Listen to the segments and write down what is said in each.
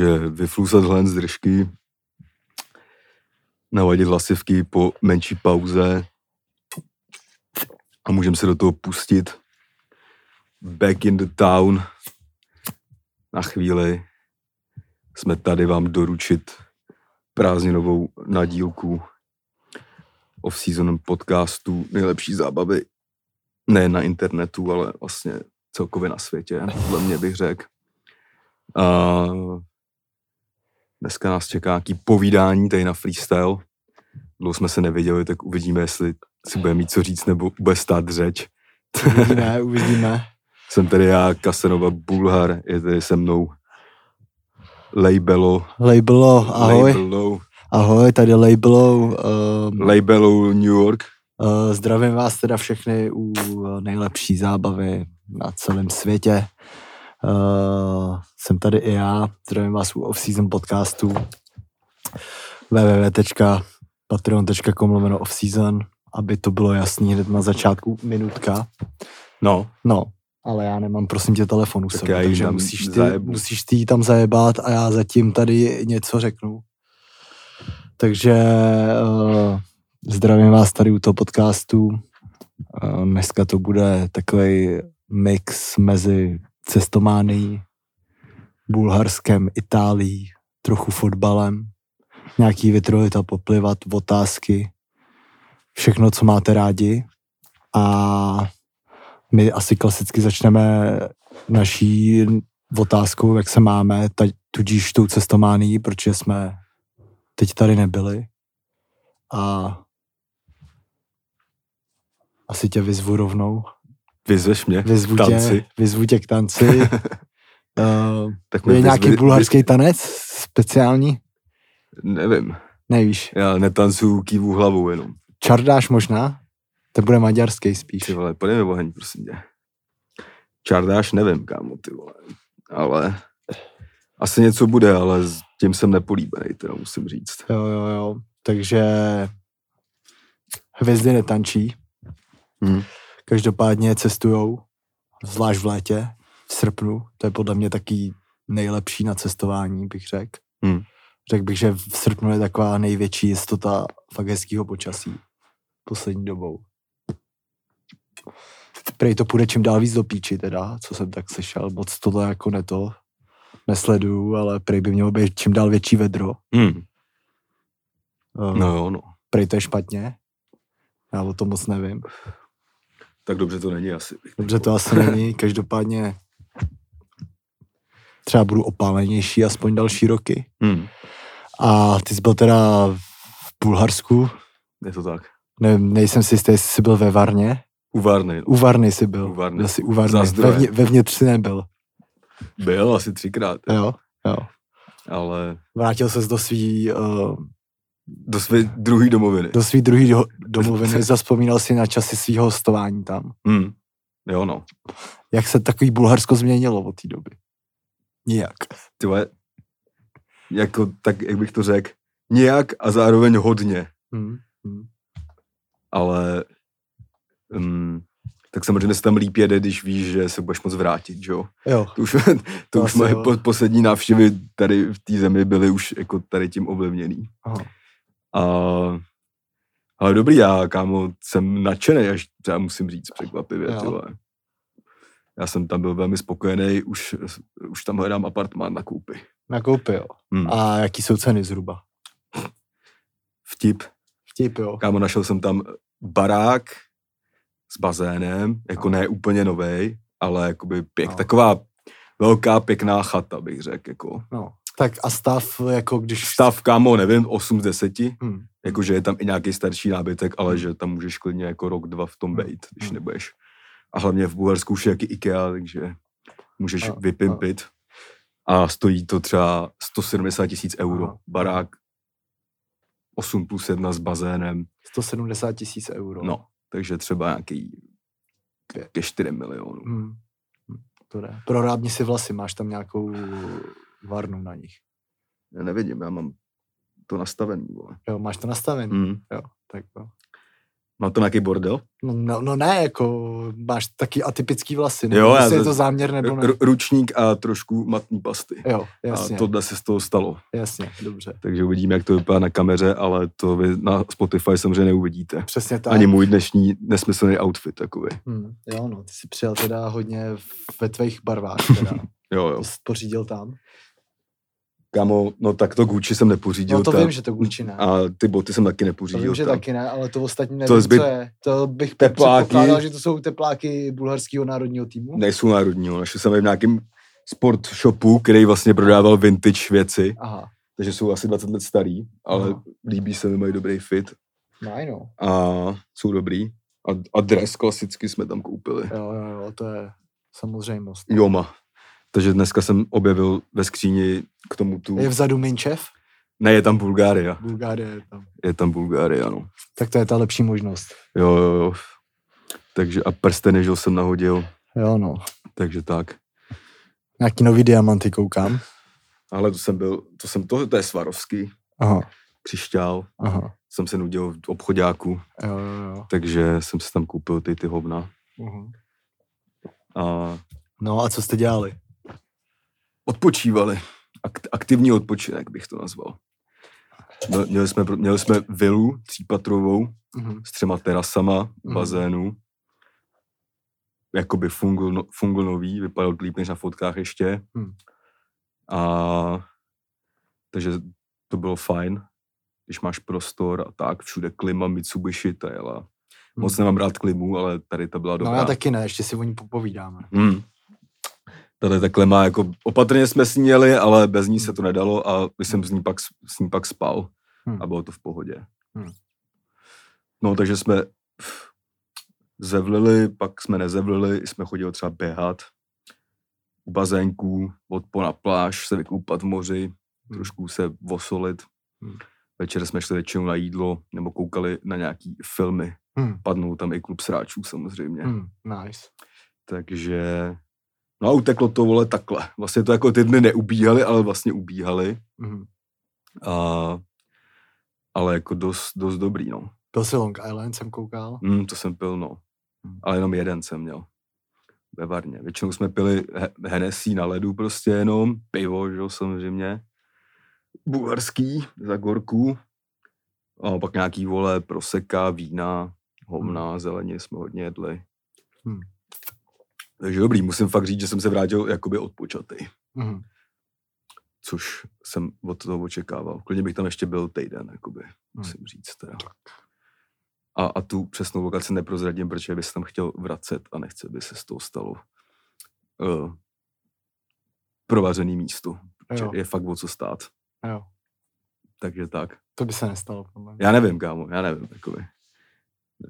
Takže vyflusat hlen z držky, navadit hlasivky po menší pauze a můžeme se do toho pustit. Back in the town. Na chvíli jsme tady vám doručit prázdninovou nadílku off-season podcastu nejlepší zábavy ne na internetu, ale vlastně celkově na světě, podle mě bych řekl. Dneska nás čeká nějaký povídání tady na freestyle. Dlouho jsme se neviděli, tak uvidíme, jestli si bude mít co říct, nebo bude stát řeč. Uvidíme, uvidíme. Jsem tady já, Kasenova Bulhar, je tady se mnou Labelo. Labelo, ahoj. Labelo, Ahoj, tady Labelo. Um, Labelo New York. uh, zdravím vás teda všechny u uh, nejlepší zábavy na celém světě. Uh, jsem tady i já, zdravím vás u off-season podcastu www.patreon.com lomeno off-season, aby to bylo jasný hned na začátku minutka. No, No, ale já nemám prosím tě telefonu Tak sebou, takže musíš ty, zajebu. musíš ty tam zajebat a já zatím tady něco řeknu. Takže uh, zdravím vás tady u toho podcastu. Uh, dneska to bude takový mix mezi cestománií, Bulharskem, Itálií, trochu fotbalem, nějaký vytrolit a poplivat, otázky, všechno, co máte rádi. A my asi klasicky začneme naší otázkou, jak se máme, ta, tudíž tou cestománií, protože jsme teď tady nebyli. A asi tě vyzvu rovnou. Vyzveš mě Vyzvu k tanci. tě, vyzvu tě k tanci. uh, Tak je nějaký vyzvi- bulharský tanec speciální? Nevím, Nevíš. já netancuju kývu hlavou jenom. Čardáš možná? To bude maďarský spíš. Ty vole, podej mi oheň, prosím tě. Čardáš nevím, kámo, ty vole. Ale asi něco bude, ale s tím jsem nepolíbený, teda musím říct. Jo, jo, jo. Takže hvězdy netančí. Hm. Každopádně cestujou, zvlášť v létě, v srpnu. To je podle mě taky nejlepší na cestování, bych řekl. Hm. Řekl bych, že v srpnu je taková největší jistota fakt hezkýho počasí poslední dobou. Prej to půjde čím dál víc do píči teda, co jsem tak slyšel. Moc tohle jako ne to nesleduju, ale prej by mělo být čím dál větší vedro. Hm. Um, No jo, no. Prej to je špatně. Já o tom moc nevím. Tak dobře to není asi. Dobře to asi není, každopádně třeba budu opálenější aspoň další roky. Hm. A ty jsi byl teda v Bulharsku, Je to tak. ne, nejsem si jistý, jestli jsi byl ve Varně. U Varny. U Varny jsi byl. U Varny. Jsi u Varny. Vevně, vevnitř si nebyl. Byl asi třikrát, Jo, jo. ale Vrátil ses do svý, uh, do své druhé domoviny. do svý druhý do, domoviny, zaspomínal si na časy svého hostování tam. Hm. Jo, no. Jak se takový Bulharsko změnilo od té doby? Nijak. Ty jako, tak jak bych to řekl, nějak a zároveň hodně. Hmm. Hmm. ale um, tak samozřejmě se tam líp jede, když víš, že se budeš moc vrátit, jo. Jo, To už, To už moje jo. po, poslední návštěvy tady v té zemi byly už jako tady tím ovlivněný. Aha. A, ale dobrý, já, kámo, jsem nadšený, až třeba musím říct překvapivě, Jo. Já jsem tam byl velmi spokojený, už, už tam hledám apartmán na koupy. nakoupil. jo. Hmm. A jaký jsou ceny zhruba? Vtip. Vtip, jo. Kámo, našel jsem tam barák s bazénem, jako ne úplně novej, ale jakoby pěk, No. taková velká pěkná chata, bych řekl, jako. No. Tak a stav, jako když... Stav, kámo, nevím, 8 z 10, Hmm. jakože je tam i nějaký starší nábytek, ale že tam můžeš klidně jako rok, dva v tom Hmm. bejt, když Hmm. nebudeš. A hlavně v Bulharsku už je jaký IKEA, takže můžeš A- vypimpit. A stojí to třeba 170 tisíc euro. Aha. Barák 8 plus 1 s bazénem. 170 tisíc euro. No, takže třeba nějaký ke 4 milionů. Hmm. To jde. Prorábni si vlasy, máš tam nějakou varnu na nich. Já nevidím, já mám to nastavený, vole. Jo, máš to nastavený. Mm. Jo, tak jo. Má to nějaký bordel? No, no, no ne, jako máš taky atypický vlasy, ne? Jo, já Jestli je to- záměr nebo ne. Ručník a trošku matný pasty. Jo, jasně, A tohle se z toho stalo. jasně, dobře. Takže uvidíme, jak to vypadá na kameře, ale to vy na Spotify samozřejmě neuvidíte. Přesně tak. Ani můj dnešní nesmyslný outfit takový. Hmm, jo, no, ty jsi přijel teda hodně ve tvých barvách, teda. Jo, jo. jsi pořídil tam. Kamo, no tak to Gucci jsem nepořídil. No to ta- vím, že to Gucci ne. A ty boty jsem taky To nepořídil. vím, že tam. taky ne, ale to ostatní nevím, To je zbyt- co je. To bych Tepláky. že to jsou tepláky bulharského národního týmu. Nejsou národního. Našel jsem je v nějakém sport shopu, který vlastně prodával vintage věci, Aha, takže jsou asi 20 let starý, ale Aha. líbí se mi, mají dobrý fit no, I know. a jsou dobrý. A, a dres klasicky jsme tam koupili. Jo, jo, jo, to je samozřejmost. Joma. Takže dneska jsem objevil ve skříni k tomu tu... Je vzadu Minčev? Ne, je tam Bulgária. Bulgárie je tam. Je tam Bulgária, no. Tak to je ta lepší možnost. Jo, jo, jo. Takže a prsteny, že jsem nahodil, Jo, no. takže tak. Nějaký nový diamanty koukám. Ale to jsem byl, to jsem, to, to je Svarovský, Aha, křišťál, aha. jsem se nudil v obchodáku, Jo, jo, jo. takže jsem si tam koupil ty, ty hovna. Mhm. A No a co jste dělali? Odpočívali. Akt, aktivní odpočinek bych to nazval. Měl- Měli jsme, měli jsme vilu třípatrovou Mhm. s třema terasama, Mhm. bazénu. Jakoby fungl, no- fungl nový, vypadal líp než na fotkách ještě. Mhm. A takže to bylo fajn, když máš prostor a tak, všude klima Mitsubishi, ta jela. Moc nemám rád klimu, ale tady ta byla No dobrá. já taky ne, ještě si o ní popovídáme. Hmm. Tady takhle má, jako opatrně jsme s ní jeli, ale bez ní se to nedalo a jsem s ní pak, s ní pak spal Hmm. a bylo to v pohodě. Hmm. No, takže jsme zevlili, pak jsme nezevlili, jsme chodili třeba běhat u bazénků, odpo na pláž, se vykoupat v moři, Hmm. trošku se vosolit. Hmm. Večer jsme šli většinou na jídlo nebo koukali na nějaký filmy. Hmm. Padnou tam i klub sráčů samozřejmě. Hmm. Nice. Takže, no a uteklo to, vole, takhle. Vlastně to jako ty dny neubíhaly, ale vlastně ubíhaly. Mhm. A, ale jako dost, dost dobrý, no. Byl jsi Long Island, jsem koukal. Mm, to jsem pil, no. Hmm. Ale jenom jeden jsem měl. Ve Varně. Většinou jsme pili he- Hennessy na ledu prostě jenom, pivo, že jo, samozřejmě. Bulharský, za gorku. A pak nějaký, vole, proseka, vína, hovna, zeleniny jsme hodně jedli. Hmm. Takže dobrý, musím fakt říct, že jsem se vrátil jakoby odpočatý, Mhm. což jsem od toho očekával. Klidně bych tam ještě byl týden, jakoby, musím říct teda. A, a tu přesnou lokaci neprozradím, protože by se tam chtěl vracet a nechce, by se z toho stalo uh, provařený místo. Jo. je fakt o co stát. Jo. Takže tak. To by se nestalo, podle mě. Já nevím, kámo, já nevím, jakoby.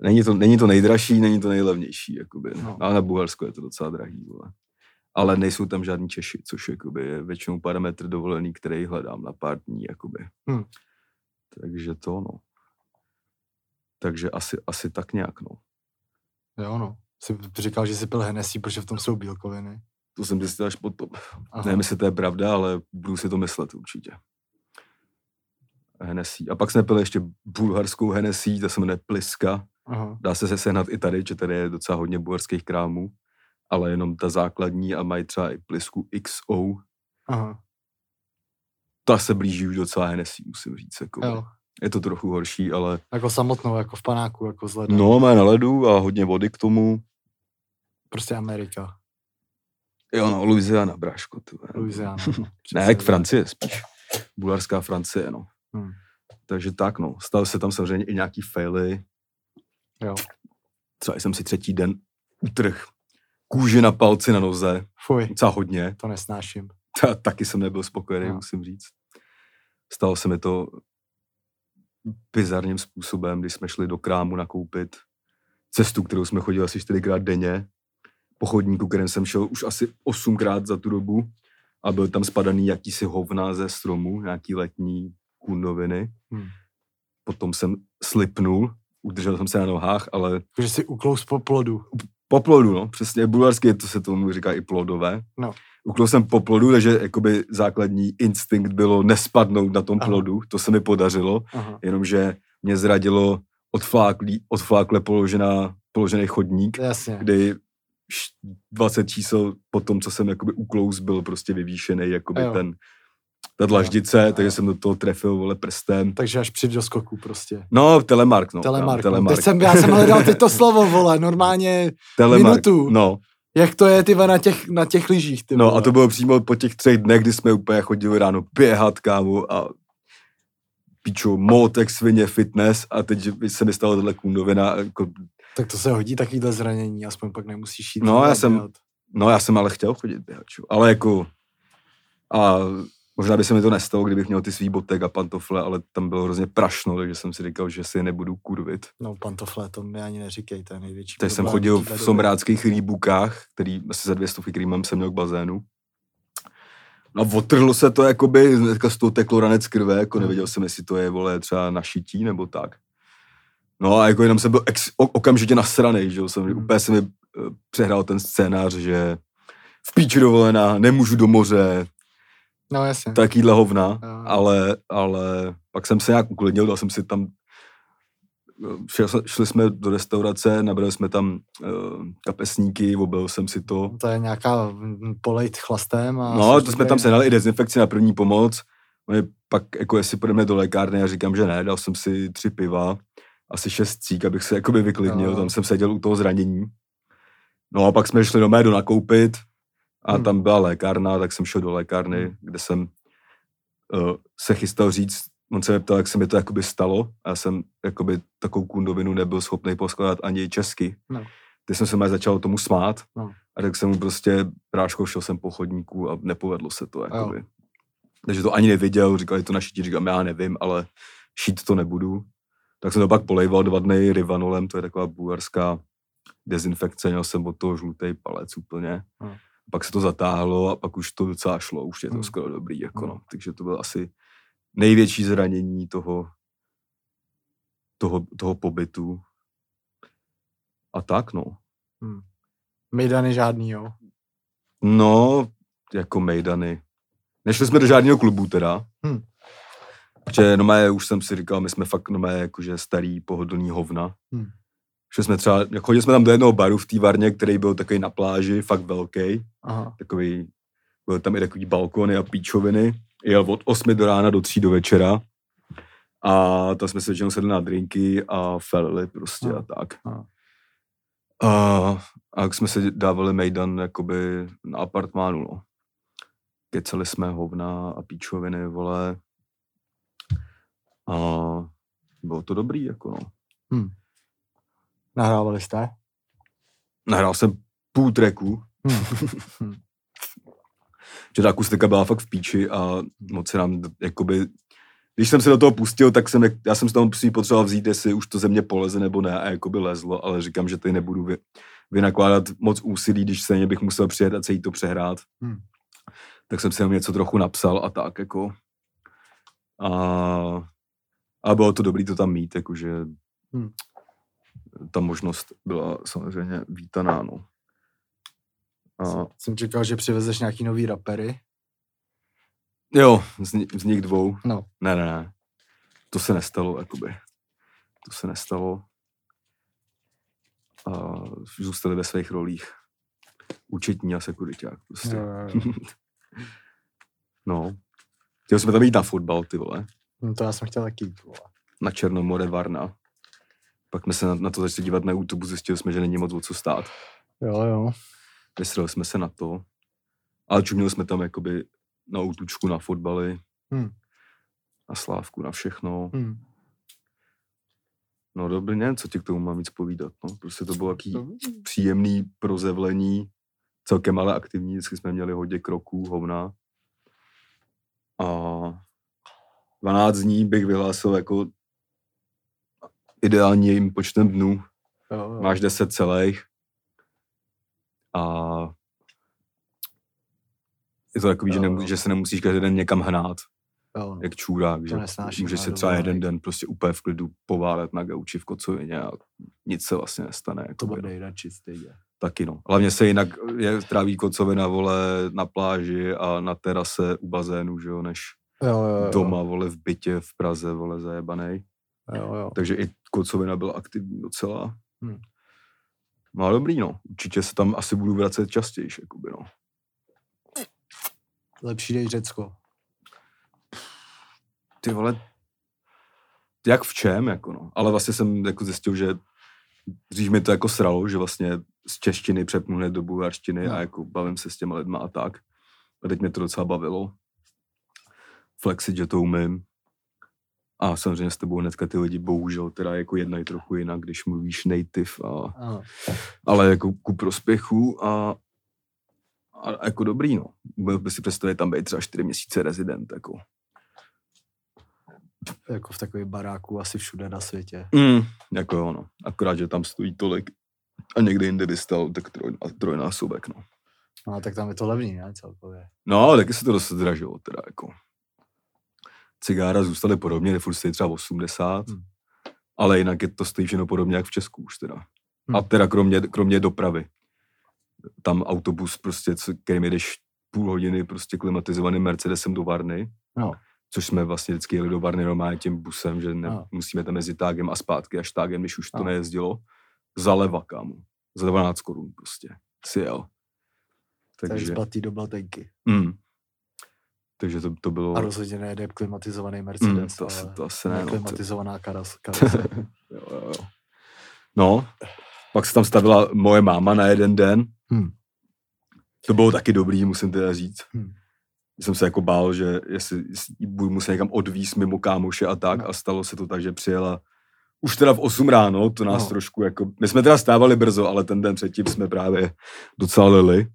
Není to, není to nejdražší, není to nejlevnější, jakoby. No. No. Ale na Bulharsko je to docela drahý, vole. Ale nejsou tam žádní Češi, což jakoby je většinou parametr dovolený, který hledám na pár dní, jakoby. Hmm. Takže to, no. Takže asi, asi tak nějak, no. Jo, no. Jsi říkal, že jsi pil Hennessy, protože v tom jsou bílkoviny. To jsem zjistil až potom. Aha. Nevím, jestli to je pravda, ale budu si to myslet určitě. Hennessy. A pak jsme pili ještě bulharskou Hennessy, to se jmenuje Pliska. Aha. Dá se se sehnat i tady, že tady je docela hodně bulharských krámů, ale jenom ta základní a mají třeba i Plisku XO. Aha. Ta se blíží už docela Hennessy, musím říct. Jako. Jo. Je to trochu horší, ale Jako samotnou, jako v panáku, jako z ledem. no, má na ledu a hodně vody k tomu. Prostě Amerika. Jo, no, Louisiana, bráško. Ty. Louisiana. ne, Přesně jak. Francie spíš. Bulharská Francie, no. Hmm. Takže tak, no. Stalo se tam samozřejmě i nějaký faily. Jo. Třeba jsem si třetí den utrh kůži na palci na noze. Fuj, Docela hodně. to nesnáším. Ta, taky jsem nebyl spokojený, No. musím říct. Stalo se mi to bizarním způsobem, když jsme šli do krámu nakoupit cestu, kterou jsme chodili asi čtyřikrát denně, po chodníku, kterým jsem šel už asi osmkrát za tu dobu a byl tam spadaný jakýsi hovna ze stromu, nějaký letní kundoviny. Hmm. Potom jsem slipnul, udržel jsem se na nohách, ale Takže jsi uklous po plodu. po plodu, no, přesně, bulharsky to se tomu říká i plodové. No. Uklou jsem po plodu, takže jakoby základní instinkt bylo nespadnout na tom Aha. plodu, to se mi podařilo, Aha. jenomže mě zradilo odfláklý, odflákle položená, položený chodník, Jasně. kdy š- 20 čísel po tom, co jsem jakoby uklous, byl prostě vyvýšený, jakoby Jo. ten, ta dlaždice, jo. takže jsem do toho trefil, vole, prstem. Takže až při doskoku prostě. No, telemark, no. Telemark. no. Teď jsem, já jsem hledal teď to slovo, vole, normálně, telemark. minutu. No, jak to je, ty na těch, na těch lyžích, ty no vole. a to bylo přímo po těch třech dnech, kdy jsme úplně chodili ráno běhat, kámo, a píčo, motek, svině, fitness a teď se mi stalo tohle kundovina, jako, Tak to se hodí takovýhle zranění, aspoň pak nemusíš jít. No, já jsem- běhat. no já jsem ale chtěl chodit běhat, čo. ale jako, a možná by se mi to nestalo, kdybych měl ty svý botek a pantofle, ale tam bylo hrozně prašno, takže jsem si říkal, že si je nebudu kurvit. No, pantofle, to mi ani neříkej, to je největší Takže jsem chodil v doby. somrádských rýbukách, který asi za dvě stovky, který mám, jsem měl k bazénu. No otrhlo se to jakoby, z toho teklo ranec krve, jako Hmm. nevěděl jsem, jestli to je, vole, třeba na šití nebo tak. No a jako jenom jsem byl ex, o, okamžitě nasranej, že jsem, Hmm. úplně se mi eh, přehrál ten scénář, že v píči dovolená, nemůžu do moře, No, jasně. takýhle hovna, Jo. ale, ale pak jsem se nějak uklidnil, dal jsem si tam, šli jsme do restaurace, nabrali jsme tam uh, kapesníky, obil jsem si to. To je nějaká polejt chlastem a... No, to jsme tam sehnali i dezinfekci na první pomoc. Oni pak, jako jestli půjdeme do lékárny, já říkám, že ne, dal jsem si tři piva, asi šest cík, abych se jakoby vyklidnil, Jo. tam jsem seděl u toho zranění. No a pak jsme šli do médu nakoupit a Hmm. tam byla lékárna, tak jsem šel do lékárny, kde jsem uh, se chystal říct, on se mě ptal, jak se mi to jakoby stalo a já jsem jakoby takovou kundovinu nebyl schopný poskládat ani česky. No. Teď jsem se mě začal tomu smát No. a tak jsem mu prostě práškou šel jsem po chodníku a nepovedlo se to. Jakoby. Takže to ani neviděl, říkali to na šíti, říkám, já nevím, ale šít to nebudu. Tak jsem to pak polejval dva dny rivanolem, to je taková bulharská dezinfekce, měl jsem od toho žlutý palec úplně. No. Pak se to zatáhlo a pak už to docela šlo, už je to Hmm. skoro dobrý. Jako Hmm. no. Takže to byl asi největší zranění toho, toho, toho pobytu. A tak no. Mejdany žádný, jo. No, jako mejdany. Nešli jsme do žádného klubu teda. Hm. Že no je, už jsem si říkal, my jsme fakt no jakože starý, pohodlný hovna. Hm. Že jsme třeba, jako chodili jsme tam do jednoho baru v té Varně, který byl takový na pláži, fakt velký. Aha. Takový, byl tam i takový balkony a píčoviny. Jel od 8 do rána do 3 do večera. A tam jsme se většinou sedli na drinky a felili prostě Aha. a tak. Aha. A, a jak jsme se dávali mejdan jakoby na apartmánu, no. Kecali jsme hovna a píčoviny, vole. A bylo to dobrý, jako no. Nahrávali jste? Nahrál jsem půl tracku, Hm. že ta akustika byla fakt v píči a moc se nám, jakoby, když jsem se do toho pustil, tak jsem, já jsem toho si potřeboval vzít, jestli už to ze mě poleze nebo ne a jakoby lezlo, ale říkám, že tady nebudu vy, vynakládat moc úsilí, když se bych musel přijet a celý to přehrát. Hmm. Tak jsem si jenom něco trochu napsal a tak, jako. A, a bylo to dobrý to tam mít, jakože Hmm. Ta možnost byla samozřejmě vítaná, no. A, Jsem čekal, že přivezeš nějaký nový rapery. jo, z, ni- z nich dvou. No. Ne, ne, ne. To se nestalo, jakoby. To se nestalo. A zůstali ve svých rolích. Účetní a sekuriták, prostě. Jo, jo, jo. No. Chtěli jsme tam jít na fotbal, ty vole. No to já jsem chtěl taky vole. Na Černomore Varna. Pak jsme se na, na to začali dívat na YouTube, zjistili jsme, že není moc o co stát. Jo, jo. Vysrali jsme se na to. Ale čuměli jsme tam jakoby na útučku, na fotbaly, Hm. na slávku, na všechno. Hm. No dobrý, nevím, co ti k tomu mám víc povídat. No. Prostě to bylo taký Dobrý. příjemný prozevlení, celkem ale aktivní, vždycky jsme měli hodně kroků, hovna. A 12 dní bych vyhlásil jako ideálním počtem dnů. Jo, jo. Máš 10 celých. A je to takový, že, Jo, jo. že se nemusíš každý den někam hnát, jo, no. jak čůrák, že můžeš hnát třeba jeden den prostě úplně v klidu poválet na gauči v kocovině a nic se vlastně nestane. To jakoby, no. bude radši stejně. Taky no. Hlavně se jinak je, tráví kocovina, vole, na pláži a na terase u bazénu, že jo, než Jo, jo, jo. doma, vole, v bytě v Praze, vole, zajebanej. Jo, jo. takže i kocovina byla aktivní docela. Hmm. No a dobrý, no. Určitě se tam asi budu vracet častěji, jakoby, no. Lepší než Řecko. Ty vole, jak v čem, jako no. Ale vlastně jsem jako zjistil, že dřív mi to jako sralo, že vlastně z češtiny přepnu hned do bulharštiny No. a jako bavím se s těma lidma a tak. A teď mě to docela bavilo. Flexit, že to umím. A samozřejmě s tebou hnedka ty lidi bohužel teda jako jednají trochu jinak, když mluvíš native, a, ale jako ku prospěchu a, a jako dobrý, no. Byl by si představit tam být třeba 4 měsíce rezident, jako. Jako v takovém baráku asi všude na světě. Mm, jako jo, no. Akorát, že tam stojí tolik a někde jinde by stál tak troj, trojnásobek, no. No tak tam je to levný, ne, celkově. No, ale taky se to dost zdražilo, teda jako. Cigára zůstaly podobně, furt stojí třeba 80, Hmm. ale jinak je to stojí všechno podobně jak v Česku už teda. Hmm. A teda kromě, kromě dopravy. Tam autobus prostě, kterým jedeš půl hodiny prostě klimatizovaným Mercedesem do Varny, No. což jsme vlastně vždycky jeli do Varny normálně tím busem, že ne, No. musíme tam mezi tágem a zpátky až tágem, když už to No. nejezdilo. Zaleva, kámo. Za 12 korun prostě. Si jel. Takže... Takže, zbatý do blatenky. mm. Takže to, to bylo... A rozhodně nejde klimatizovaný Mercedes, Mm, to asi- ale to asi ne, no, klimatizovaná karas, karase. Jo, jo, jo. No, pak se tam stavila moje máma na jeden den. Hmm. To bylo taky dobrý, musím teda říct. Hmm. Jsem se jako bál, že jestli, jestli budu muset někam odvízt mimo kámoše a tak No. a stalo se to tak, že přijela už teda v 8 ráno, to nás No. trošku jako, my jsme teda stávali brzo, ale ten den předtím jsme právě docela lili.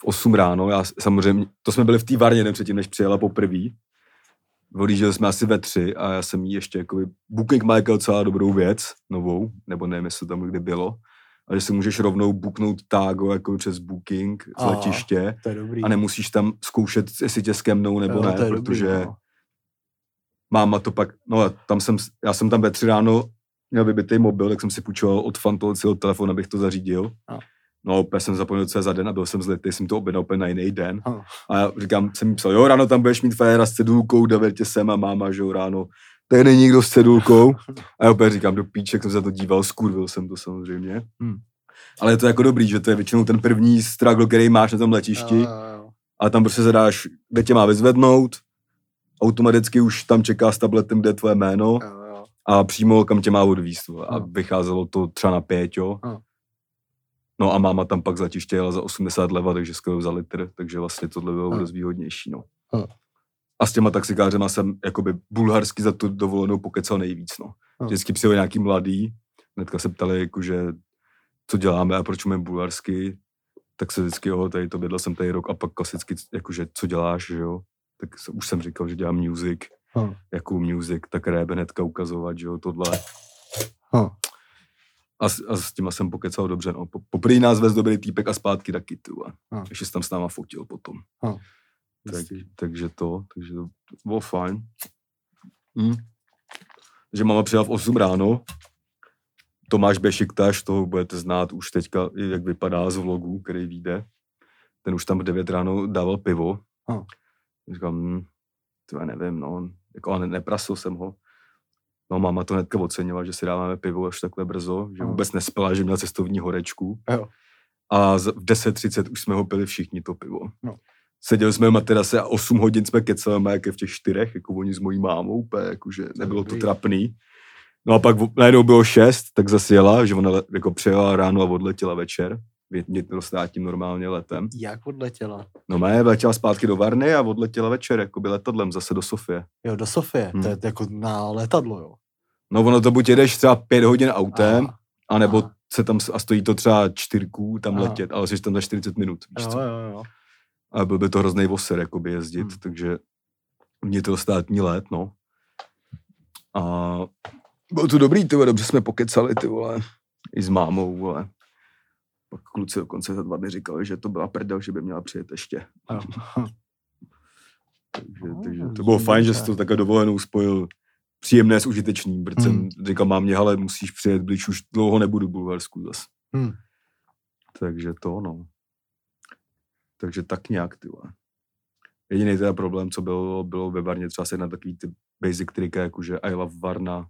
V 8 ráno, já samozřejmě, to jsme byli v té varně den předtím, než přijela poprvé. Odjížděli jsme asi ve tři a já jsem jí ještě jako Booking má jako docela dobrou věc, novou, nebo nevím, jestli tam kdy bylo, ale že si můžeš rovnou booknout tágo jako přes Booking z Aha. letiště To je dobrý. a nemusíš tam zkoušet, jestli tě skemnou nebo Jo, ne, to je dobrý, protože no. máma to pak, no a tam jsem, já jsem tam ve tři ráno měl vybitý mobil, tak jsem si půjčoval od Fantolciho telefon, abych to zařídil. No. Úplně jsem zapomněl, co je za den a byl jsem zlitý, jsem to objednal úplně na jiný den. A já říkám, jsem jí psal, jo, ráno tam budeš mít frajera s cedulkou, David tě sem a máma, že jo, ráno. Tady není nikdo s cedulkou. A já opět říkám, do píček jsem se to díval, skurvil jsem to samozřejmě. Hmm. Ale je to jako dobrý, že to je většinou ten první struggle, který máš na tom letišti. Jo, jo, jo. A tam prostě zadáš, kde tě má vyzvednout, automaticky už tam čeká s tabletem, kde je tvoje jméno Jo, jo. a přímo kam tě má odvízt. vole. A No. vycházelo to třeba na pět, jo. No. No a máma tam pak z letiště jela za 80 leva, takže skoro za litr, takže vlastně tohle bylo dost výhodnější, no. No. A s těma taxikářema jsem jakoby bulharsky za tu dovolenou pokecal nejvíc, no. No. Vždycky přijel nějaký mladý, hnedka se ptali, jakože, co děláme a proč umím bulharsky, tak se vždycky, jo, tady to bydlel jsem tady rok a pak klasicky, jakože, co děláš, že jo. Tak se- už jsem říkal, že dělám music, No. jakou music, tak rap hnedka ukazovat, že jo, tohle. No. A, s- a s těma jsem pokecal dobře, no. Po- Poprvé nás vez dobrý týpek a zpátky taky, ty. No. Ještě se tam s náma fotil potom. Tak, takže to, takže to, bylo fajn. Hm. Takže máma přijela v 8 ráno, Tomáš Bešiktaš, toho budete znát už teďka, jak vypadá z vlogu, který vyjde. Ten už tam v 9 ráno dával pivo. No. Říkám, hm, to já nevím, no, jako, ale neprasil jsem ho. No, máma to hnedka ocenila, že si dáváme pivo až takhle brzo, že vůbec nespala, že měla cestovní horečku. Jo. A v 10.30 už jsme ho pili všichni to pivo. No. Seděli jsme na terase a 8 hodin jsme kecali, jak je v těch čtyřech, jako oni s mojí mámou, úplně, jakože nebylo to trapný. No a pak najednou bylo 6, tak zase jela, že ona jako přijela ráno a odletěla večer, vnitrostátním normálně letem. Jak odletěla? No mé, letěla zpátky do Varny a odletěla večer, jako by letadlem zase do Sofie. Jo, do Sofie. Hmm. To je jako na letadlo, jo. No ono to buď jedeš třeba pět hodin autem, Aha. anebo Aha. se tam, a stojí to třeba čtyřku tam Aha. letět, ale jsi tam za 40 minut, víš Jo, co? jo, jo. A byl by to hrozný voser, jakoby jezdit, Hmm. takže vnitrostátní let, no. A bylo to dobrý, ty vole, dobře jsme pokecali, ty vole, i s mámou, vole. Pak kluci dokonce za dva dny říkali, že to byla prdel, že by měla přijet ještě. Takže, No, takže to bylo fajn, že jsi to takhle dovolenou spojil příjemné s užitečným, protože jsem Hmm. říkal mámě, ale musíš přijet blíž, už dlouho nebudu v Bulharsku zas. Hmm. Takže to, no. Takže tak nějak, ty vole. Jediný teda problém, co bylo, bylo ve Varně třeba se na takový ty basic trika, jakože I love Varna,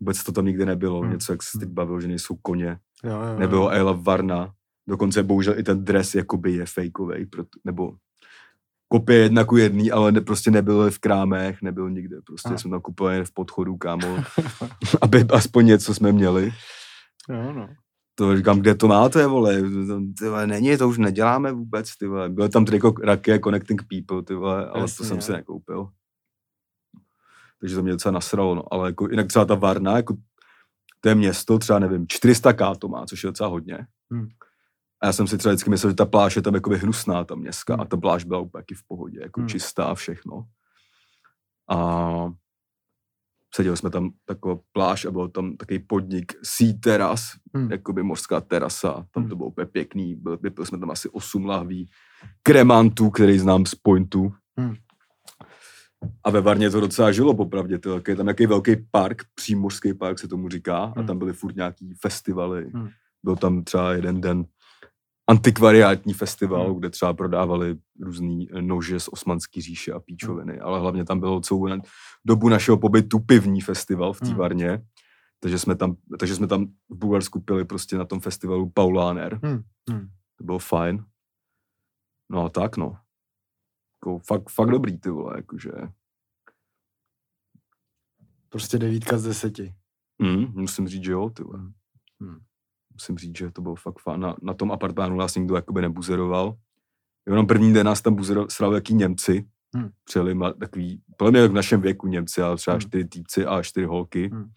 Vůbec to tam nikdy nebylo. Hmm. Něco, jak jsi teď bavil, že nejsou koně. Jo, jo, Nebylo I love Varna. Dokonce bohužel i ten dres jakoby je proto, nebo kopie jedna ku jedný, ale ne, prostě nebyl v krámech, nebyl nikde. Prostě A. jsme tam jen v podchodu, kámo, aby aspoň něco jsme měli. Jo, no. To říkám, kde to máte, vole, ty vole, není, to už neděláme vůbec, ty vole. Byl tam tedy jako Rakia Connecting People, ty vole, ale Jasně, to jsem si jo. nekoupil. Takže to mě docela nasralo, no. Ale jako, jinak třeba ta Varna, jako to je město, třeba nevím, 400k to má, což je docela hodně. Hmm. A já jsem si třeba vždycky myslel, že ta pláž je tam jakoby hnusná, ta městská, Hmm. a ta pláž byla úplně v pohodě, jako Hmm. čistá a všechno. A seděli jsme tam taková pláž a byl tam takový podnik Sea Terrace, Hmm. jakoby mořská terasa, tam Hmm. to bylo úplně pěkný, byl, vypili jsme tam asi 8 lahví kremantů, který znám z pointu. Hmm. A ve Varně to docela žilo, popravdě. To je tam nějaký velký park, přímořský park se tomu říká, a Hmm. tam byly furt nějaký festivaly. Hmm. Byl tam třeba jeden den antikvariátní festival, Hmm. kde třeba prodávali různý nože z osmanský říše a píčoviny, ale hlavně tam bylo celou dobu našeho pobytu pivní festival v té Hmm. Varně, takže jsme, tam, takže jsme tam v Bulharsku pili prostě na tom festivalu Pauláner. Hmm. Hmm. To bylo fajn. No a tak no. Jako fakt, fakt dobrý ty vole, jakože. Prostě devítka z deseti. Mm, musím říct, že jo, ty vole. Hmm. Musím říct, že to bylo fakt fajn. Na, na tom apartmánu nás nikdo jakoby nebuzeroval. Jenom první den nás tam buzerovali jaký Němci. Hmm. Přijeli takový, podle mě v našem věku Němci, ale třeba Hmm. čtyři týpci a čtyři holky. Hmm.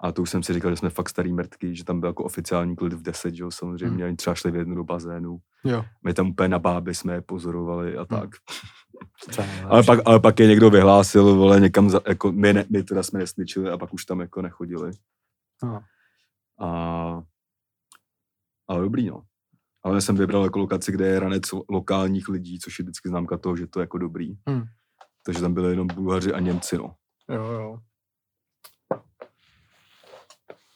A to už jsem si říkal, že jsme fakt starý mrtky, že tam byl jako oficiální klid v 10, že jo, samozřejmě. Hmm. Oni třeba šli v jednu do bazénu. Jo. My tam úplně na báby jsme je pozorovali a tak. To je Ale pak, ale pak je někdo vyhlásil, vole, někam, za, jako my, ne, my teda jsme nesničili a pak už tam jako nechodili. No. A, ale dobrý, no. Ale jsem vybral jako lokaci, kde je ranec lo- lokálních lidí, což je vždycky známka toho, že to je jako dobrý. Hmm. Takže tam byli jenom Bulhaři a Němci, no. Jo, jo.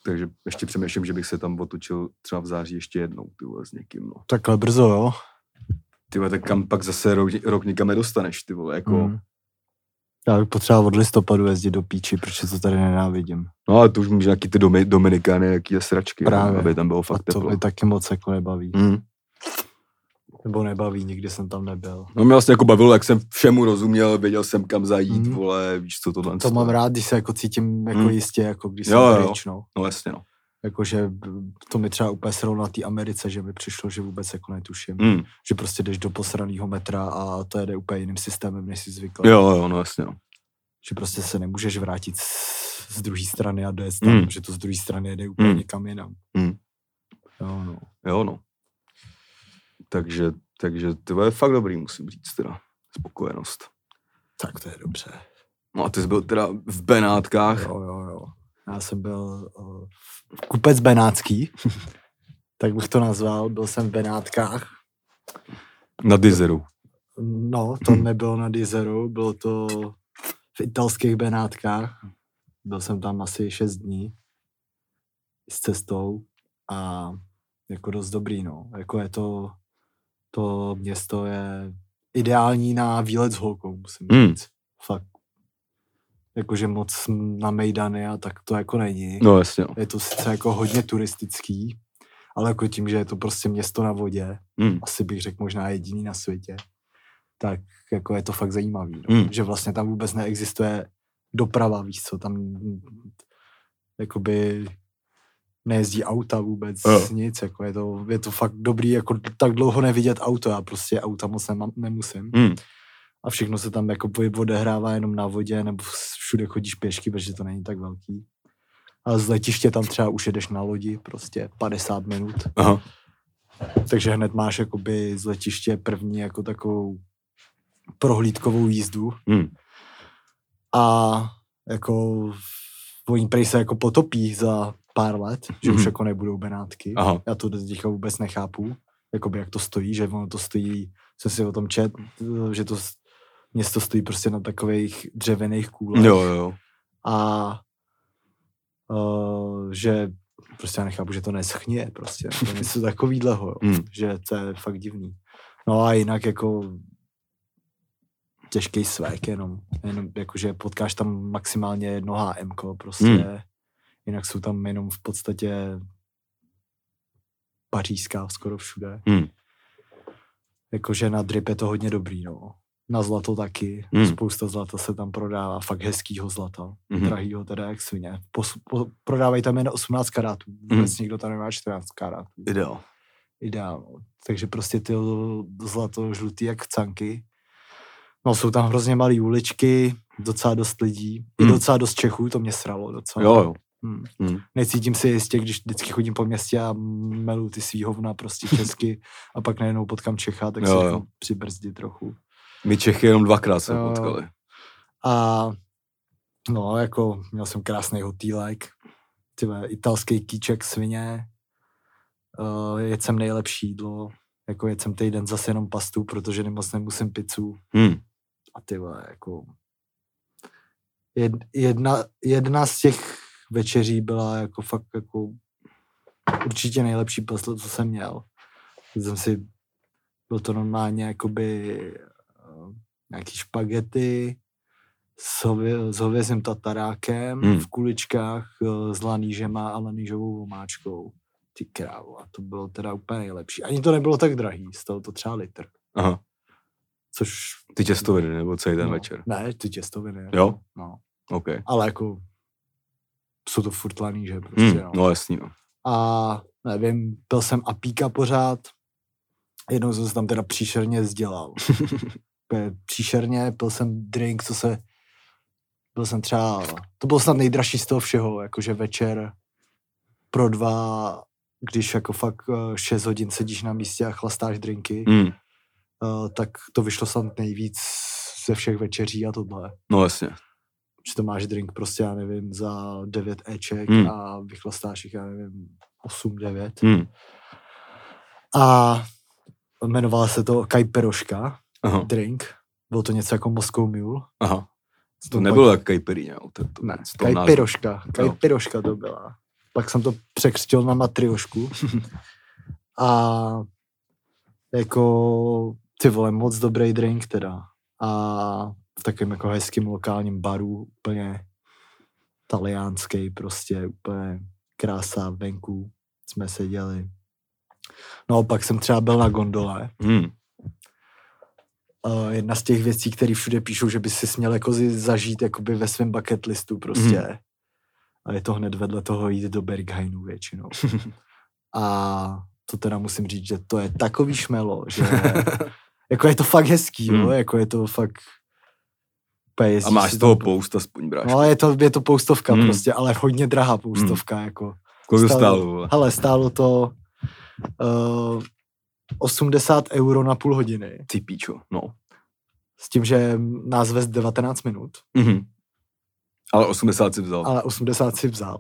Takže ještě přemýšlím, že bych se tam otočil třeba v září ještě jednou, ty vole, s někým, no. Takhle brzo, jo. Ty vole, tak kam pak zase rok, rok nikam nedostaneš, ty vole, jako. Hmm. Já bych potřeboval od listopadu jezdit do píči, protože to tady nenávidím. No ale to už může nějaký ty domi, Dominikány, jaký je sračky, Právě. No, aby tam bylo A fakt to teplo. mě taky moc jako nebaví. Mm. Nebo nebaví, nikdy jsem tam nebyl. No mě vlastně jako bavilo, jak jsem všemu rozuměl, věděl jsem kam zajít, Mhm. vole, víš co tohle. To mám rád, když se jako cítím jako Hmm. jistě, jako když Jo, jsem jo. pryč, no. No jasně, no. Jakože to mi třeba úplně sralo na té Americe, že mi přišlo, že vůbec jako netuším. Mm. Že prostě jdeš do posraného metra a to jede úplně jiným systémem, než jsi zvyklý. Jo, jo, no jasně, no. Že prostě se nemůžeš vrátit z, druhé strany a dojet tam, Hmm. že to z druhé strany jede úplně Hmm. někam jinam. Hmm. Jo, no. Jo, no. Takže, takže to je fakt dobrý, musím říct teda. Spokojenost. Tak to je dobře. No a ty jsi byl teda v Benátkách. Jo, jo, jo. Já jsem byl uh, kupec Benátský, tak bych to nazval. Byl jsem v Benátkách. Na Dizeru. No, to nebylo na Dizeru, bylo to v italských Benátkách. Byl jsem tam asi 6 dní s cestou a jako dost dobrý, no. Jako je to, to město je ideální na výlet s holkou, musím Hmm. říct. Fakt. Jakože moc na Mejdany a tak to jako není. No jasně, no. Je to sice jako hodně turistický, ale jako tím, že je to prostě město na vodě, Mm. asi bych řekl možná jediný na světě, tak jako je to fakt zajímavý. No. Mm. Že vlastně tam vůbec neexistuje doprava, víš co, tam jakoby nejezdí auta vůbec, Jo. nic, jako je to, je to fakt dobrý, jako tak dlouho nevidět auto, já prostě auta moc nemám, nemusím. Mm. A všechno se tam jako odehrává jenom na vodě, nebo všude chodíš pěšky, protože to není tak velký. A z letiště tam třeba už jedeš na lodi, prostě 50 minut. Aha. Takže hned máš jakoby z letiště první jako takovou prohlídkovou jízdu. Mm. A jako oni prej se jako potopí za pár let, že už Mhm. jako nebudou Benátky. Aha. Já to teďka vůbec nechápu, jakoby jak to stojí, že ono to stojí, jsem si o tom čet, že to město stojí prostě na takových dřevěných kůlech. Jo, jo. A uh, že prostě já nechápu, že to neschně prostě, to něco takovýhleho, jo. Mm. že to je fakt divný. No a jinak jako těžký svek jenom, jenom jakože potkáš tam maximálně jedno HM, prostě Hmm. Jinak jsou tam jenom v podstatě pařížská skoro všude. Hmm. Jakože na drip je to hodně dobrý, no. Na zlato taky. Hmm. Spousta zlata se tam prodává, fakt hezkýho zlata. Mhm. Drahýho teda jak svině. Pos, po, prodávají tam jen 18 karátů. Hmm. Vůbec nikdo tam nemá 14 karátů. Ideál. Ideál. no. Takže prostě ty zlato žlutý jak canky. No jsou tam hrozně malé uličky, docela dost lidí. I Hmm. docela dost Čechů, to mě sralo docela. Jo, jo. Hmm. Hmm. Necítím si jistě, když vždycky chodím po městě a melu ty svý hovna prostě česky a pak najednou potkám Čecha, tak Jo, se jo. jako přibrzdí trochu. My Čechy jenom dvakrát se Jo. potkali. A no, jako měl jsem krásný hotýlek, ty vole, italský kýček svině, uh, jedl jsem nejlepší jídlo, jako jedl jsem týden zase jenom pastu, protože moc nemusím pizzu Hmm. a ty jako jed, jedna, jedna z těch večeří byla jako fakt jako určitě nejlepší pastel, co jsem měl. Jsem si, byl to normálně jakoby uh, nějaký špagety s, hově, s hovězím tatarákem Hmm. v kuličkách uh, s lanýžema a lanýžovou omáčkou. Ty krávo, a to bylo teda úplně nejlepší. Ani to nebylo tak drahý, stalo to třeba litr. Aha. Což... Ty těstoviny, nebo celý ten no, večer. Ne, ty těstoviny. Jo? No. OK. Ale jako jsou to furt lanýže prostě, Hmm. no. No jasný, no. A nevím, pil jsem apíka pořád. Jednou jsem se tam teda příšerně zdělal. Úplně příšerně, pil jsem drink, co se... Byl jsem třeba... To bylo snad nejdražší z toho všeho, jakože večer pro dva, když jako fakt 6 hodin sedíš na místě a chlastáš drinky, uh, tak to vyšlo snad nejvíc ze všech večeří a tohle. No jasně. Že to máš drink prostě, já nevím, za 9 eček Hmm. a vychlastáš jich, já nevím, 8, 9. Hmm. A jmenovala se to Kajperoška Aha. drink. Bylo to něco jako Moscow Mule. Aha. To pak- nebylo jak kajperíně. To, to, Ne. Kajpiroška. Kajpiroška to byla. Pak jsem to překřtil na matriošku. A jako ty vole, moc dobrý drink teda. A v takovém jako hezkým lokálním baru, úplně taliánský, prostě úplně krása venku jsme seděli. No pak jsem třeba byl na gondole. Hmm. Uh, jedna z těch věcí, které všude píšou, že by si směl jako zažít jakoby ve svém bucket listu prostě. Mhm. A je to hned vedle toho jít do Berghainu většinou. A to teda musím říct, že to je takový šmelo, že jako je to fakt hezký, Hmm. jo, jako je to fakt úplně A máš z toho tam po- poust aspoň, bráš. No, je to, je to poustovka Hmm. prostě, ale hodně drahá poustovka, jako. Kolik to stálo- stálo? Hele, stálo to uh, 80 euro na půl hodiny. Ty píčo, no. S tím, že nás vez 19 minut, Mhm. Ale 80 si vzal. ale 80 si vzal.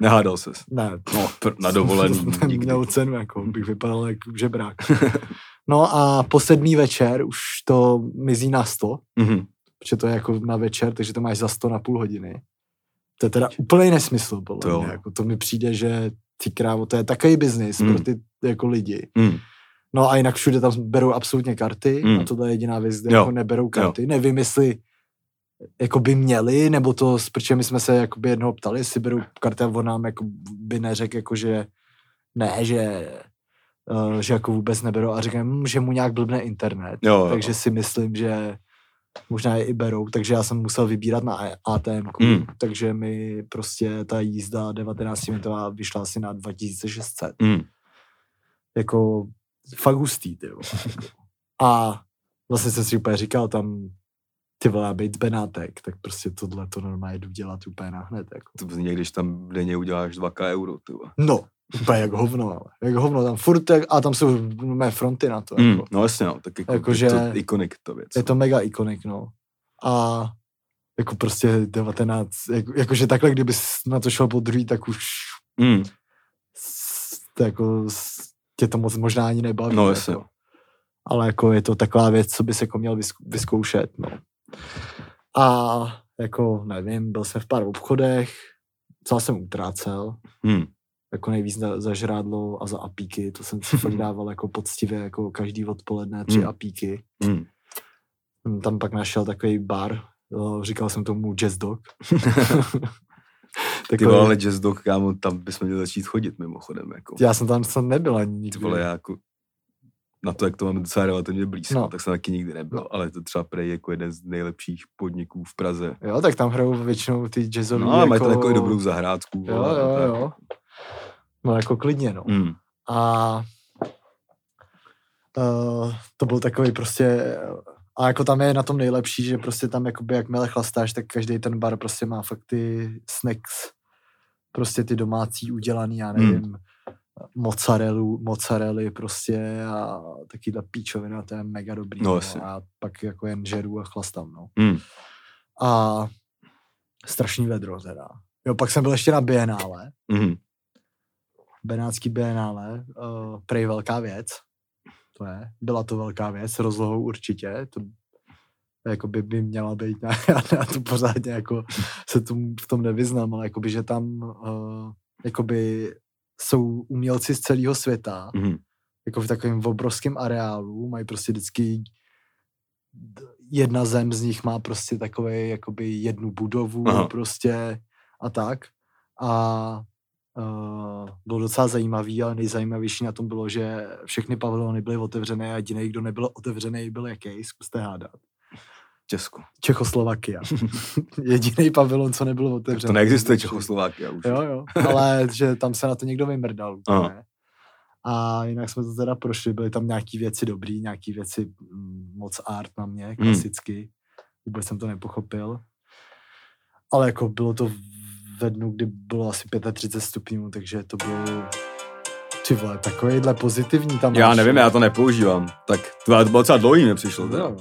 Nehádal ses. Ne, No, pr- na dovolený. to nikdy. měl cenu, jako bych vypadal jako žebrák. No a po sedmý večer už to mizí na 100, Mhm. Protože to je jako na večer, takže to máš za 100 na půl hodiny. To je teda úplný nesmysl, podle To jo. mě. Jako to mi přijde, že ty krávo, to je takový biznis Mm. pro ty jako lidi. Mm. No a jinak všude tam berou absolutně karty Mm. a tohle je jediná věc, kde Jo. jako neberou karty. Nevím, jestli jako by měli, nebo to, s- protože my jsme se jako by jednoho ptali, jestli berou karty a on nám jako by neřekl, jako že ne, že, uh, že jako vůbec neberou a říkám, hm, že mu nějak blbne internet. Jo, jo. Takže si myslím, že možná je i berou, takže já jsem musel vybírat na ATM, Mm. takže mi prostě ta jízda 19 minutová vyšla asi na 2600 Mm. jako fakt hustý, ty vole. A vlastně jsem si úplně říkal, tam ty vole, být Benátek, tak prostě tohle to normálně jdu dělat úplně nahned, jako. To zní, když tam denně uděláš 2K euro, ty vole. No, úplně jak hovno, ale. Jak hovno, tam furt, jak, a tam jsou mé fronty na to, Mm. jako. No jasně, no, tak jako, Jako, je že- to ikonik to věc. Je to mega ikonik, no. A jako prostě 19, jako, jakože takhle, kdyby na to šel po druhý, tak už Mm. s- to jako s- tě to moc možná ani nebaví. No, jasně. Jako. Ale jako je to taková věc, co by se jako měl vyzk- vyzkoušet, no. A jako, nevím, byl jsem v pár obchodech, co jsem utrácel, Mm. Jako nejvíc za, za žrádlo a za apíky, to jsem si fakt dával jako poctivě, jako každý odpoledne tři Hmm. apíky. Mm. Tam pak našel takový bar, říkal jsem tomu Jazz Dog. Ty vole, ale Jazz Dog, kámo, tam bychom měli začít chodit mimochodem, jako. Já jsem tam snad nebyl ani Ty nikdy. vole, já jako na to, jak to máme docela relativně blízko, No. no. tak jsem taky nikdy nebyl, ale to třeba prej jako jeden z nejlepších podniků v Praze. Jo, tak tam hrajou většinou ty jazzový No, ale jako... mají tam jako i dobrou zahrádku. Jo, vole, jo, tak. jo. No jako klidně, no. Mm. A uh, to byl takový prostě, a jako tam je na tom nejlepší, že prostě tam jakoby jakmile chlastáš, tak každý ten bar prostě má fakt ty snacks, prostě ty domácí udělaný, já Hmm. nevím, mozzarellu, mozzarelly prostě a takovýhle píčovina, to je mega dobrý. No, no, a pak jako jen žeru a chlastám, no. Mm. A strašný vedro teda. Jo, pak jsem byl ještě na Bienále, Mm. Benátský Bienále, uh, prej velká věc. To je, byla to velká věc, s rozlohou určitě, to jako by, by měla být, já, já to pořádně jako se tomu, v tom nevyznám, ale jakoby, že tam uh, jakoby jsou umělci z celého světa, Mm. jako v takovém obrovském areálu, mají prostě vždycky jedna zem z nich má prostě takové jakoby jednu budovu Aha. prostě a tak. A uh, bylo docela zajímavý, ale nejzajímavější na tom bylo, že všechny pavilony byly otevřené a jediný, kdo nebyl otevřený, byl jaký, zkuste hádat. Česko. Čechoslovakia. Jediný pavilon, co nebyl otevřený. To neexistuje byl Čechoslovákia už. Jo, jo, ale že tam se na to někdo vymrdal. Úplně. A jinak jsme to teda prošli, byly tam nějaký věci dobrý, nějaký věci mm, moc art na mě, klasicky. Vůbec jsem to nepochopil. Ale jako bylo to ve dnu, kdy bylo asi 35 stupňů, takže to bylo ty vole, takovýhle pozitivní tam Já máš, nevím, já to nepoužívám. Tak to bylo docela dlouhý, mi přišlo. Teda.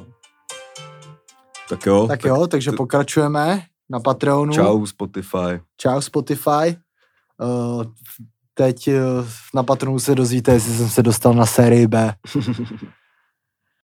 Tak jo. Tak jo, takže to- pokračujeme na Patreonu. Čau Spotify. Čau Spotify. Uh, teď uh, na Patronu se dozvíte, jestli jsem se dostal na sérii B.